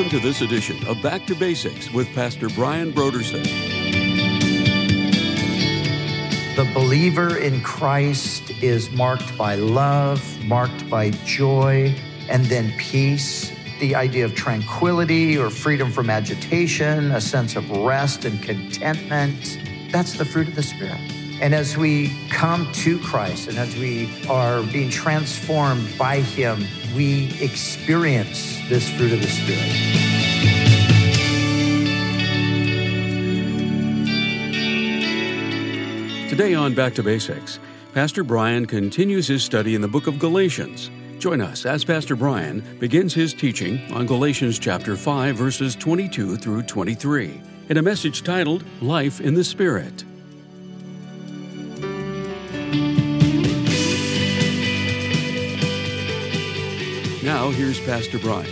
Welcome to this edition of Back to Basics with Pastor Brian Broderson. The believer in Christ is marked by love, marked by joy, and then peace. The idea of tranquility or freedom from agitation, a sense of rest and contentment. That's the fruit of the Spirit. And as we come to Christ and as we are being transformed by Him, we experience this fruit of the Spirit. Today on Back to Basics, Pastor Brian continues his study in the book of Galatians. Join us as Pastor Brian begins his teaching on Galatians chapter 5 verses 22 through 23 in a message titled Life in the Spirit. Now, here's Pastor Brian.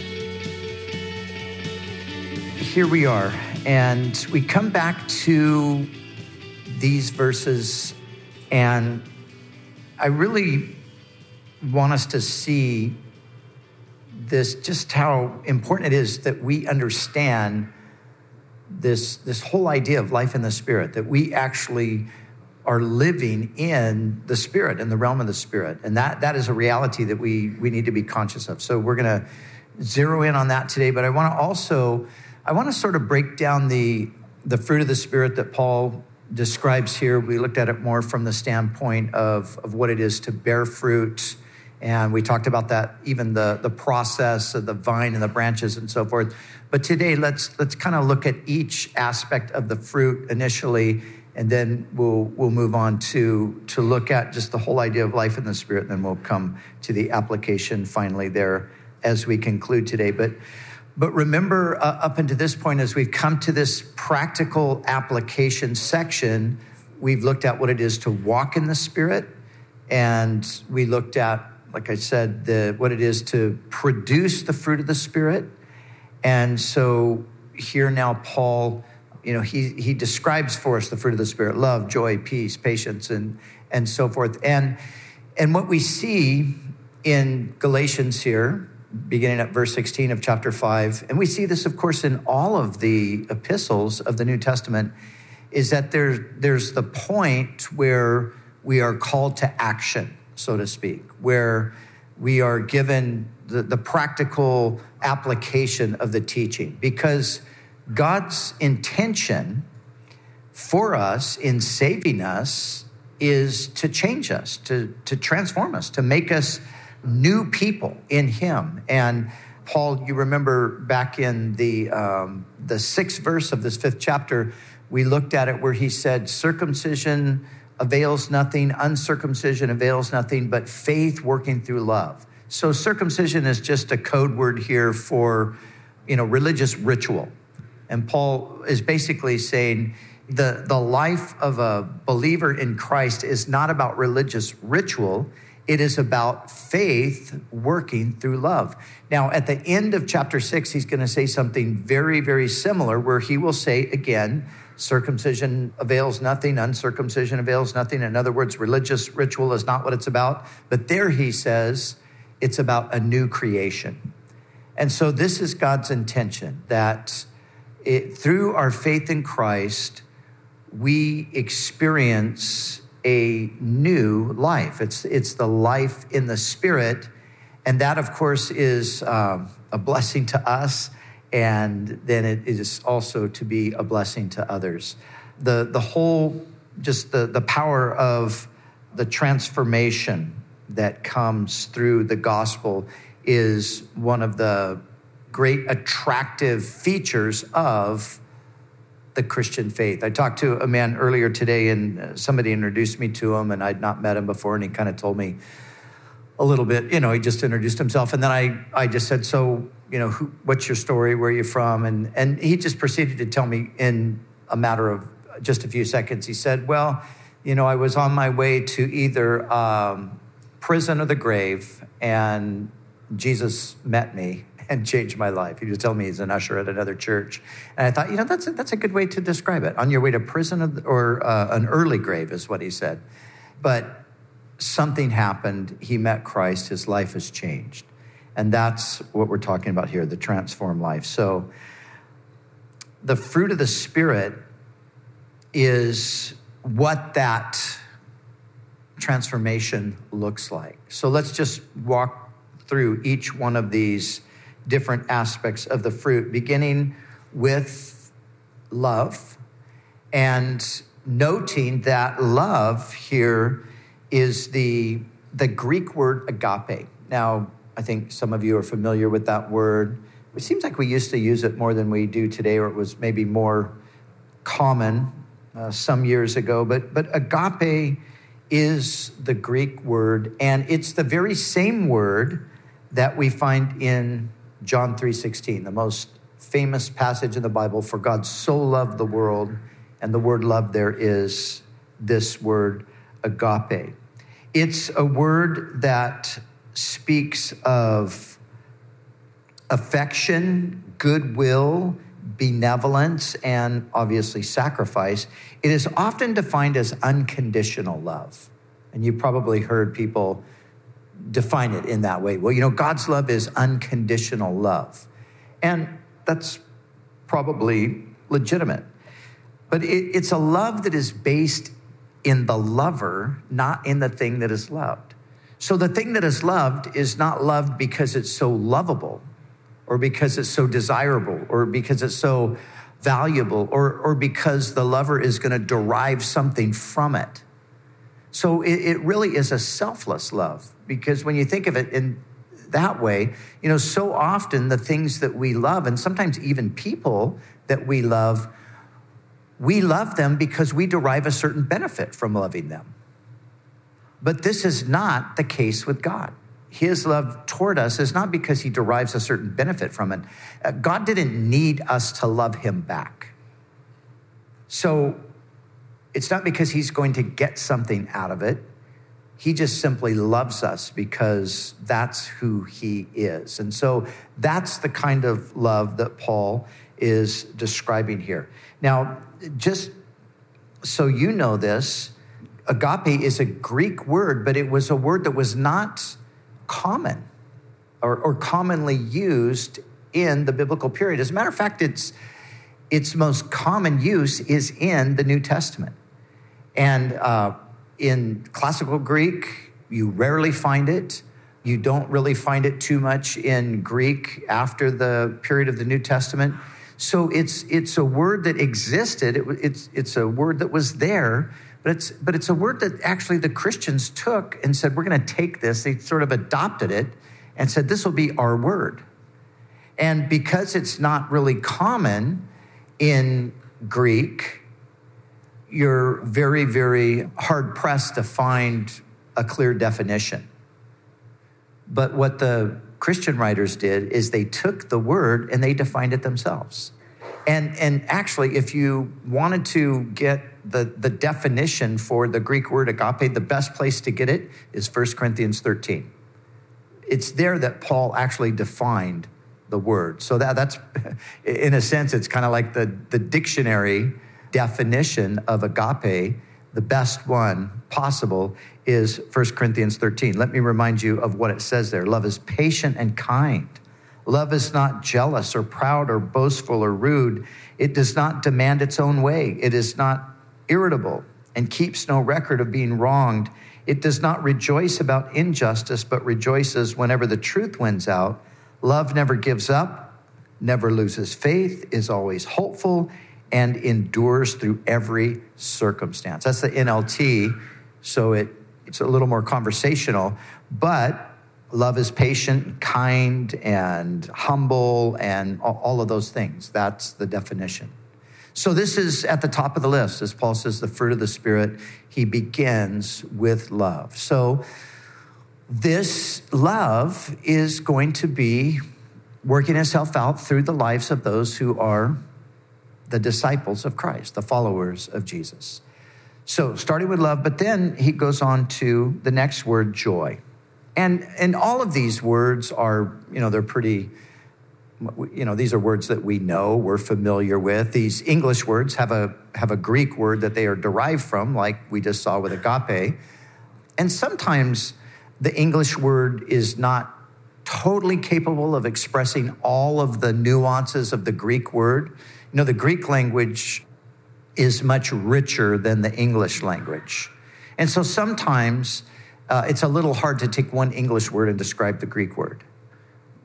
Here we are, and we come back to these verses, and I really want us to see this just how important it is that we understand this, this whole idea of life in the spirit, that we actually are living in the spirit, in the realm of the spirit. And that, that is a reality that we, we need to be conscious of. So we're going to zero in on that today. But I want to also, I want to sort of break down the, the fruit of the spirit that Paul describes here. We looked at it more from the standpoint of, of what it is to bear fruit. And we talked about that, even the, the process of the vine and the branches and so forth. But today, let's, let's kind of look at each aspect of the fruit initially and then we'll we'll move on to to look at just the whole idea of life in the spirit and then we'll come to the application finally there as we conclude today. But but remember uh, up until this point as we've come to this practical application section we've looked at what it is to walk in the spirit and we looked at like i said the what it is to produce the fruit of the spirit. And so here now paul you know, he, he describes for us the fruit of the Spirit love, joy, peace, patience, and, and so forth. And, and what we see in Galatians here, beginning at verse 16 of chapter 5, and we see this, of course, in all of the epistles of the New Testament, is that there, there's the point where we are called to action, so to speak, where we are given the, the practical application of the teaching. Because God's intention for us in saving us is to change us, to, to transform us, to make us new people in Him. And Paul, you remember back in the, um, the sixth verse of this fifth chapter, we looked at it where he said, Circumcision avails nothing, uncircumcision avails nothing, but faith working through love. So circumcision is just a code word here for, you know, religious ritual. And Paul is basically saying the, the life of a believer in Christ is not about religious ritual, it is about faith working through love. Now, at the end of chapter six, he's going to say something very, very similar, where he will say again, circumcision avails nothing, uncircumcision avails nothing. In other words, religious ritual is not what it's about. But there he says it's about a new creation. And so this is God's intention that it, through our faith in Christ, we experience a new life. It's, it's the life in the Spirit. And that, of course, is uh, a blessing to us. And then it is also to be a blessing to others. The, the whole, just the, the power of the transformation that comes through the gospel is one of the great attractive features of the Christian faith. I talked to a man earlier today, and uh, somebody introduced me to him, and I'd not met him before, and he kind of told me a little bit. You know, he just introduced himself, and then I, I just said, "So, you know, who, what's your story? Where are you from?" And and he just proceeded to tell me in a matter of just a few seconds. He said, "Well, you know, I was on my way to either um, prison or the grave, and Jesus met me." And changed my life. He was telling me he's an usher at another church. And I thought, you know, that's a, that's a good way to describe it. On your way to prison or uh, an early grave is what he said. But something happened. He met Christ. His life has changed. And that's what we're talking about here the transformed life. So, the fruit of the Spirit is what that transformation looks like. So, let's just walk through each one of these different aspects of the fruit, beginning with love and noting that love here is the, the Greek word agape. Now, I think some of you are familiar with that word. It seems like we used to use it more than we do today, or it was maybe more common uh, some years ago. But, but agape is the Greek word, and it's the very same word that we find in John 3:16, the most famous passage in the Bible, for God so loved the world, and the word love there is this word agape. It's a word that speaks of affection, goodwill, benevolence, and obviously sacrifice. It is often defined as unconditional love. And you probably heard people define it in that way. Well, you know, God's love is unconditional love. And that's probably legitimate. But it, it's a love that is based in the lover, not in the thing that is loved. So the thing that is loved is not loved because it's so lovable or because it's so desirable or because it's so valuable or, or because the lover is going to derive something from it. So it, it really is a selfless love because when you think of it in that way, you know, so often the things that we love, and sometimes even people that we love, we love them because we derive a certain benefit from loving them. But this is not the case with God. His love toward us is not because he derives a certain benefit from it. Uh, God didn't need us to love him back. So it's not because he's going to get something out of it. He just simply loves us because that's who he is. And so that's the kind of love that Paul is describing here. Now, just so you know this, agape is a Greek word, but it was a word that was not common or, or commonly used in the biblical period. As a matter of fact, it's its most common use is in the New Testament. And uh, in classical Greek, you rarely find it. You don't really find it too much in Greek after the period of the New Testament. So it's, it's a word that existed, it, it's, it's a word that was there, but it's, but it's a word that actually the Christians took and said, we're going to take this. They sort of adopted it and said, this will be our word. And because it's not really common in Greek, you're very, very hard pressed to find a clear definition. But what the Christian writers did is they took the word and they defined it themselves. And, and actually, if you wanted to get the, the definition for the Greek word agape, the best place to get it is 1 Corinthians 13. It's there that Paul actually defined the word. So that, that's, in a sense, it's kind of like the, the dictionary definition of agape, the best one possible, is 1 Corinthians 13. Let me remind you of what it says there love is patient and kind. Love is not jealous or proud or boastful or rude. It does not demand its own way. It is not irritable and keeps no record of being wronged. It does not rejoice about injustice, but rejoices whenever the truth wins out. Love never gives up, never loses faith, is always hopeful, and endures through every circumstance. That's the NLT, so it, it's a little more conversational, but love is patient, kind, and humble, and all of those things. That's the definition. So, this is at the top of the list. As Paul says, the fruit of the Spirit, he begins with love. So, this love is going to be working itself out through the lives of those who are the disciples of Christ, the followers of Jesus. So, starting with love, but then he goes on to the next word, joy. And, and all of these words are, you know, they're pretty, you know, these are words that we know, we're familiar with. These English words have a, have a Greek word that they are derived from, like we just saw with agape. And sometimes the English word is not totally capable of expressing all of the nuances of the Greek word. You know, the Greek language is much richer than the English language. And so sometimes uh, it's a little hard to take one English word and describe the Greek word.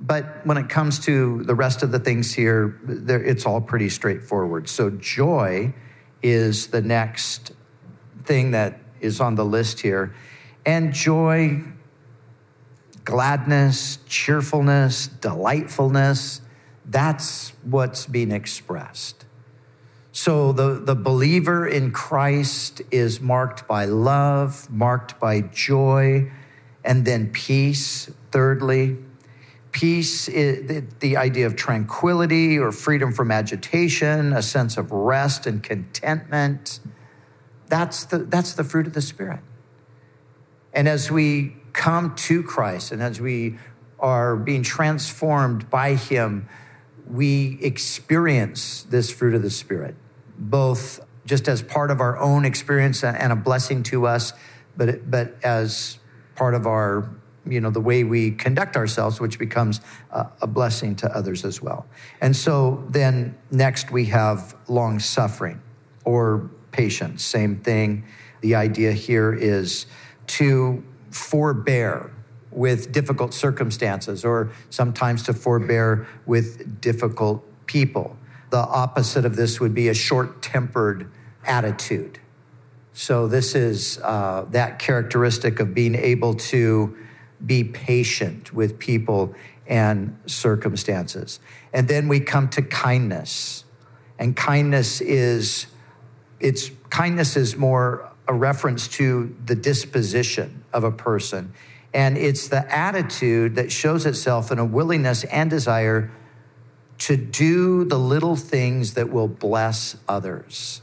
But when it comes to the rest of the things here, it's all pretty straightforward. So, joy is the next thing that is on the list here. And joy gladness, cheerfulness, delightfulness. That's what's being expressed. So the, the believer in Christ is marked by love, marked by joy, and then peace, thirdly. Peace is the, idea of tranquility or freedom from agitation, a sense of rest and contentment. That's the, that's the fruit of the Spirit. And as we come to Christ and as we are being transformed by Him, we experience this fruit of the Spirit, both just as part of our own experience and a blessing to us, but, but as part of our, you know, the way we conduct ourselves, which becomes a, a blessing to others as well. And so then next we have long suffering or patience, same thing. The idea here is to forbear with difficult circumstances or sometimes to forbear with difficult people. The opposite of this would be a short tempered attitude. So, this is uh, that characteristic of being able to be patient with people and circumstances. And then we come to kindness. And kindness is, it's, kindness is more a reference to the disposition of a person. And it's the attitude that shows itself in a willingness and desire to do the little things that will bless others.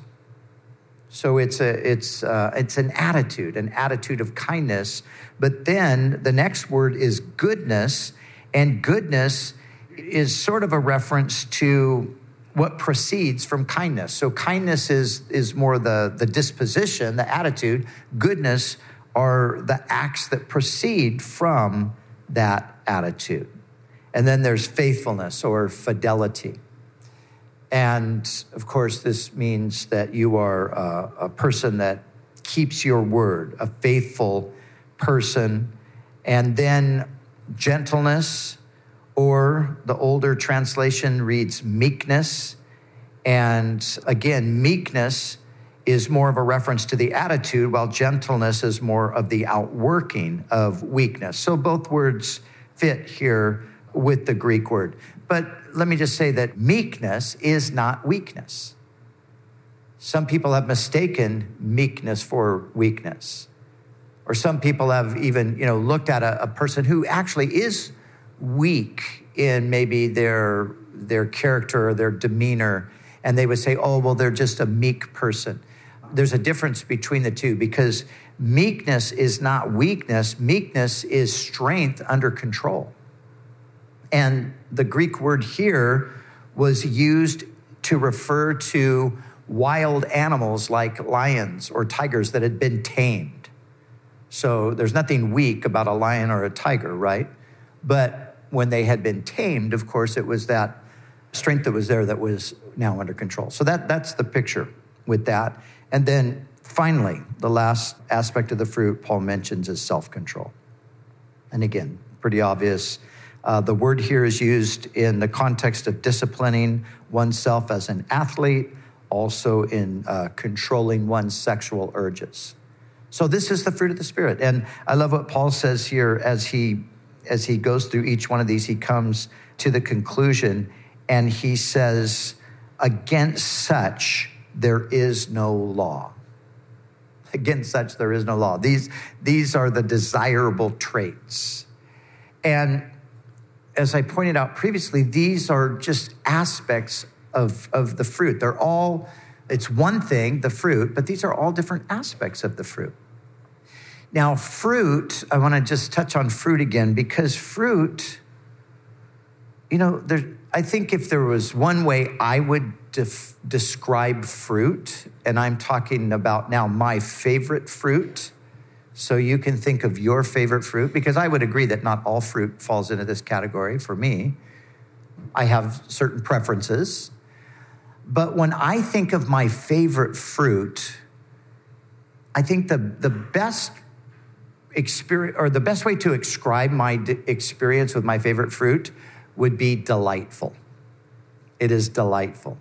So it's a it's uh, it's an attitude, an attitude of kindness. But then the next word is goodness, and goodness is sort of a reference to what proceeds from kindness. So kindness is, is more the, the disposition, the attitude. Goodness are the acts that proceed from that attitude. And then there's faithfulness or fidelity. And of course, this means that you are a, a person that keeps your word, a faithful person. And then gentleness, or the older translation reads meekness. And again, meekness is more of a reference to the attitude, while gentleness is more of the outworking of weakness. So both words fit here with the Greek word. But let me just say that meekness is not weakness. Some people have mistaken meekness for weakness. Or some people have even, you know, looked at a, a person who actually is weak in maybe their their character or their demeanor and they would say oh well they're just a meek person there's a difference between the two because meekness is not weakness meekness is strength under control and the greek word here was used to refer to wild animals like lions or tigers that had been tamed so there's nothing weak about a lion or a tiger right but when they had been tamed, of course, it was that strength that was there that was now under control. So that, that's the picture with that. And then finally, the last aspect of the fruit Paul mentions is self control. And again, pretty obvious. Uh, the word here is used in the context of disciplining oneself as an athlete, also in uh, controlling one's sexual urges. So, this is the fruit of the Spirit. And I love what Paul says here as he as he goes through each one of these, he comes to the conclusion and he says, Against such there is no law. Against such there is no law. These, these are the desirable traits. And as I pointed out previously, these are just aspects of, of the fruit. They're all, it's one thing, the fruit, but these are all different aspects of the fruit. Now, fruit, I want to just touch on fruit again because fruit, you know, there, I think if there was one way I would def- describe fruit, and I'm talking about now my favorite fruit, So you can think of your favorite fruit, because I would agree that not all fruit falls into this category for me. I have certain preferences. But when I think of my favorite fruit, I think the, the best experience or the best way to describe my d- experience with my favorite fruit would be delightful. It is delightful.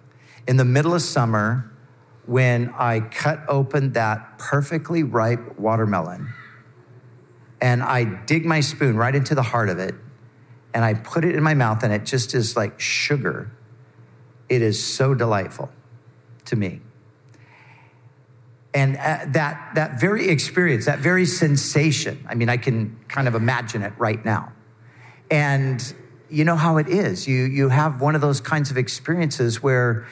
In the middle of summer, when I cut open that perfectly ripe watermelon and I dig my spoon right into the heart of it and I put it in my mouth and it just is like sugar, it is so delightful to me. And uh, that, that very experience, that very sensation, I mean, I can kind of imagine it right now. And you know how it is. You, you have one of those kinds of experiences where,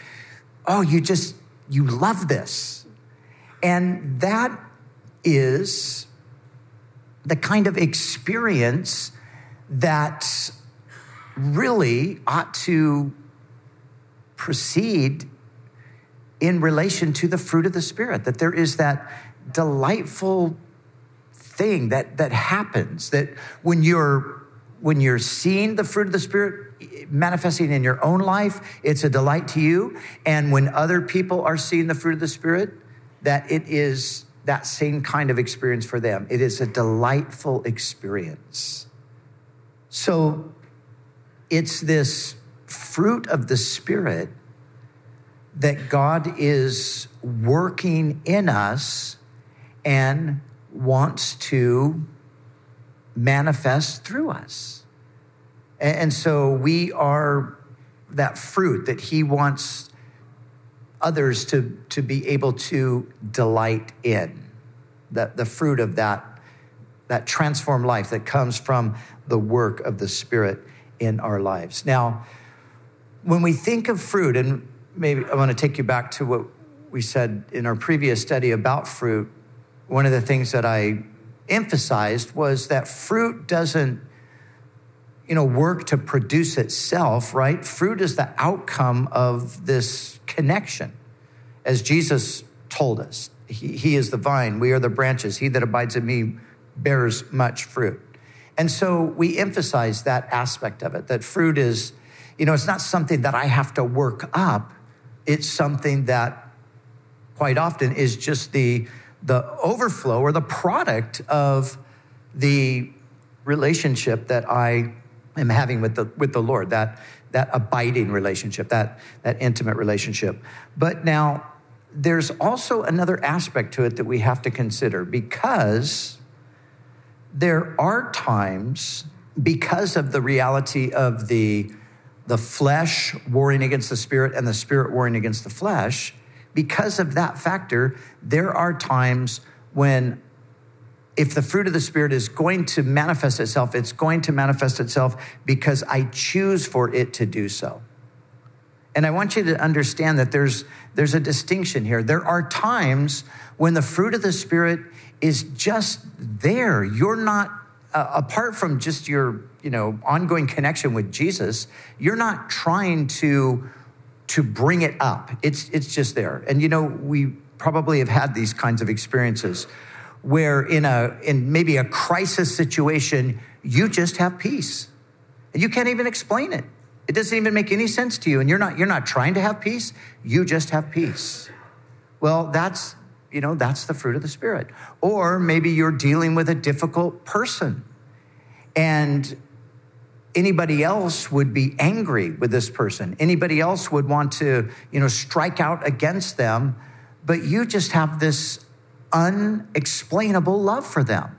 oh, you just, you love this. And that is the kind of experience that really ought to proceed in relation to the fruit of the Spirit, that there is that delightful thing that, that happens that when you're when you're seeing the fruit of the spirit manifesting in your own life it's a delight to you. And when other people are seeing the fruit of the spirit that it is that same kind of experience for them. It is a delightful experience. So it's this fruit of the spirit that God is working in us and wants to manifest through us. And so we are that fruit that He wants others to, to be able to delight in, the, the fruit of that, that transformed life that comes from the work of the Spirit in our lives. Now, when we think of fruit, and maybe I want to take you back to what we said in our previous study about fruit. One of the things that I emphasized was that fruit doesn't you know work to produce itself right? Fruit is the outcome of this connection. As jesus told us he, he is the vine we are the branches. He that abides in me bears much fruit. And so we emphasize that aspect of it that fruit is you know it's not something that i have to work up. It's something that quite often is just the, the overflow or the product of the relationship that I am having with the, with the Lord, that, that abiding relationship, that, that intimate relationship. But now, there's also another aspect to it that we have to consider because there are times, because of the reality of the the flesh warring against the spirit and the spirit warring against the flesh, because of that factor, there are times when if the fruit of the spirit is going to manifest itself, it's going to manifest itself because I choose for it to do so. And I want you to understand that there's, there's a distinction here. There are times when the fruit of the Spirit is just there. You're not, uh, apart from just your you know, ongoing connection with Jesus, you're not trying to to bring it up. It's it's just there. And you know, we probably have had these kinds of experiences where in a in maybe a crisis situation, you just have peace. And you can't even explain it. It doesn't even make any sense to you and you're not you're not trying to have peace, you just have peace. Well, that's you know, that's the fruit of the spirit. Or maybe you're dealing with a difficult person and anybody else would be angry with this person. Anybody else would want to, you know, strike out against them, but you just have this unexplainable love for them.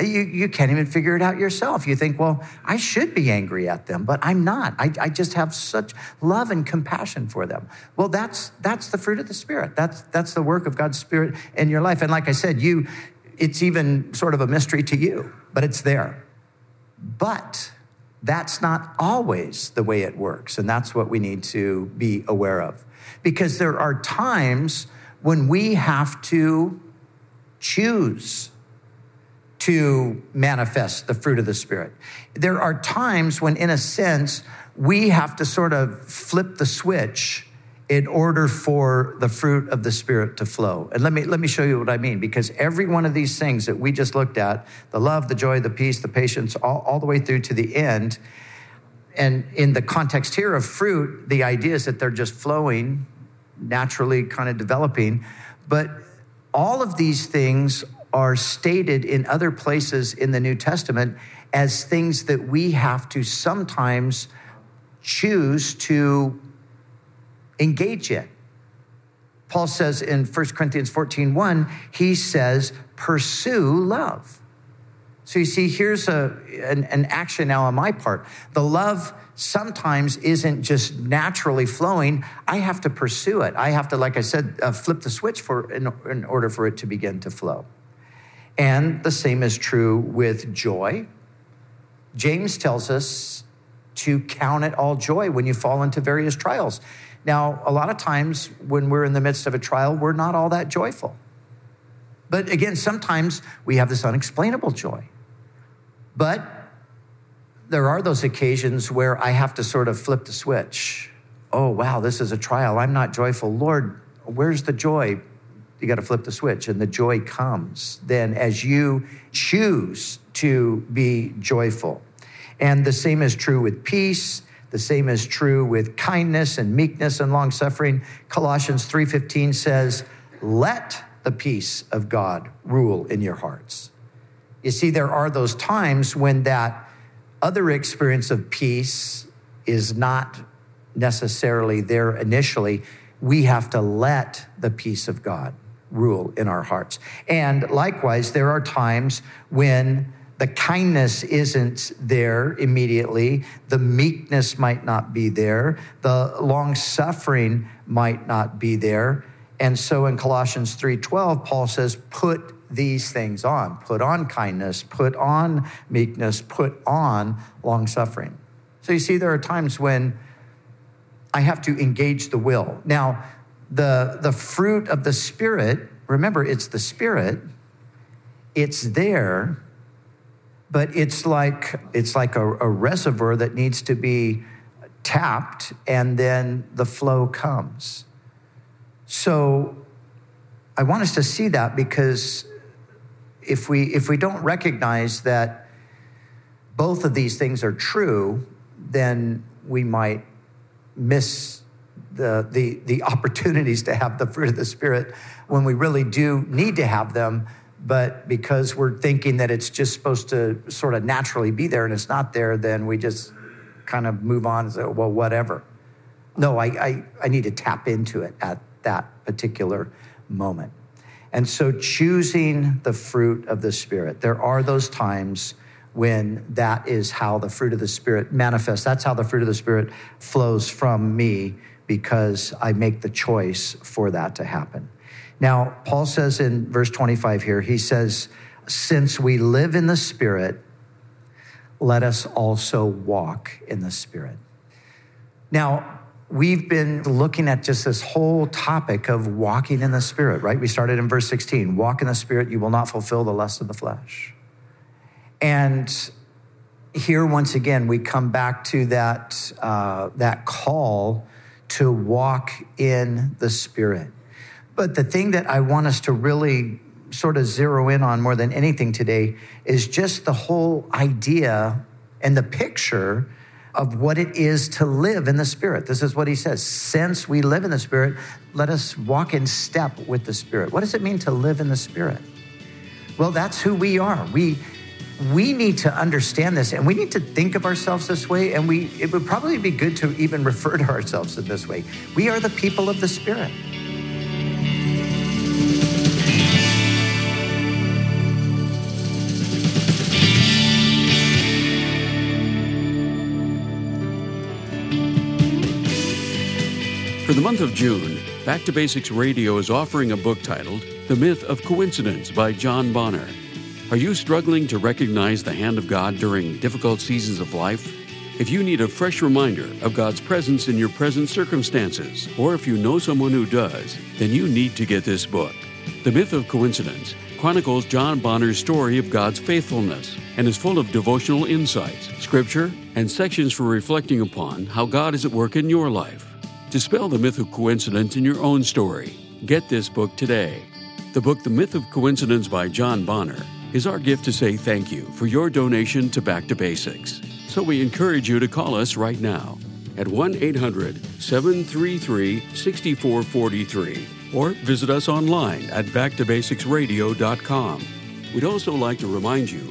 You, you can't even figure it out yourself. You think, well, I should be angry at them, but I'm not. I, I just have such love and compassion for them. Well, that's, that's the fruit of the Spirit. That's, that's the work of God's Spirit in your life. And like I said, you, it's even sort of a mystery to you, but it's there. But that's not always the way it works. And that's what we need to be aware of. Because there are times when we have to choose to manifest the fruit of the Spirit. There are times when, in a sense, we have to sort of flip the switch in order for the fruit of the spirit to flow. And let me let me show you what I mean because every one of these things that we just looked at, the love, the joy, the peace, the patience, all, all the way through to the end, and in the context here of fruit, the idea is that they're just flowing, naturally kind of developing, but all of these things are stated in other places in the New Testament as things that we have to sometimes choose to engage in. Paul says in 1 Corinthians 14 1, he says, pursue love. So you see, here's a, an, an, action now on my part. The love sometimes isn't just naturally flowing. I have to pursue it. I have to, like I said, uh, flip the switch for in, in order for it to begin to flow. And the same is true with joy. James tells us to count it all joy when you fall into various trials. Now, a lot of times when we're in the midst of a trial, we're not all that joyful. But again, sometimes we have this unexplainable joy. But there are those occasions where I have to sort of flip the switch. Oh, wow, this is a trial. I'm not joyful. Lord, where's the joy? You got to flip the switch, and the joy comes then as you choose to be joyful. And the same is true with peace. The same is true with kindness and meekness and long suffering. Colossians 3:15 says, "Let the peace of God rule in your hearts." You see there are those times when that other experience of peace is not necessarily there initially. We have to let the peace of God rule in our hearts. And likewise, there are times when the kindness isn't there immediately. The meekness might not be there. The long suffering might not be there. And so in Colossians 3:12 Paul says put these things on. Put on kindness, put on meekness, put on long suffering. So you see there are times when I have to engage the will. Now, the the fruit of the spirit, remember it's the spirit. It's there but it's like it's like a, a reservoir that needs to be tapped and then the flow comes. So i want us to see that because if we if we don't recognize that both of these things are true then we might miss the, the, the opportunities to have the fruit of the Spirit when we really do need to have them but because we're thinking that it's just supposed to sort of naturally be there and it's not there, then we just kind of move on and say, well, whatever. No, I, I, I need to tap into it at that particular moment. And so choosing the fruit of the Spirit, there are those times when that is how the fruit of the Spirit manifests. That's how the fruit of the Spirit flows from me because I make the choice for that to happen. Now, Paul says in verse 25 here, he says, Since we live in the Spirit, let us also walk in the Spirit. Now, we've been looking at just this whole topic of walking in the Spirit, right? We started in verse 16 walk in the Spirit, you will not fulfill the lust of the flesh. And here, once again, we come back to that, uh, that call to walk in the Spirit. But the thing that I want us to really sort of zero in on more than anything today is just the whole idea and the picture of what it is to live in the Spirit. This is what he says Since we live in the Spirit, let us walk in step with the Spirit. What does it mean to live in the Spirit? Well, that's who we are. We, we need to understand this and we need to think of ourselves this way. And we, it would probably be good to even refer to ourselves in this way. We are the people of the Spirit. For the month of June, Back to Basics Radio is offering a book titled The Myth of Coincidence by John Bonner. Are you struggling to recognize the hand of God during difficult seasons of life? If you need a fresh reminder of God's presence in your present circumstances, or if you know someone who does, then you need to get this book. The Myth of Coincidence chronicles John Bonner's story of God's faithfulness and is full of devotional insights, scripture, and sections for reflecting upon how God is at work in your life. Dispel the myth of coincidence in your own story. Get this book today. The book The Myth of Coincidence by John Bonner is our gift to say thank you for your donation to Back to Basics. So we encourage you to call us right now at 1 800 733 6443 or visit us online at backtobasicsradio.com. We'd also like to remind you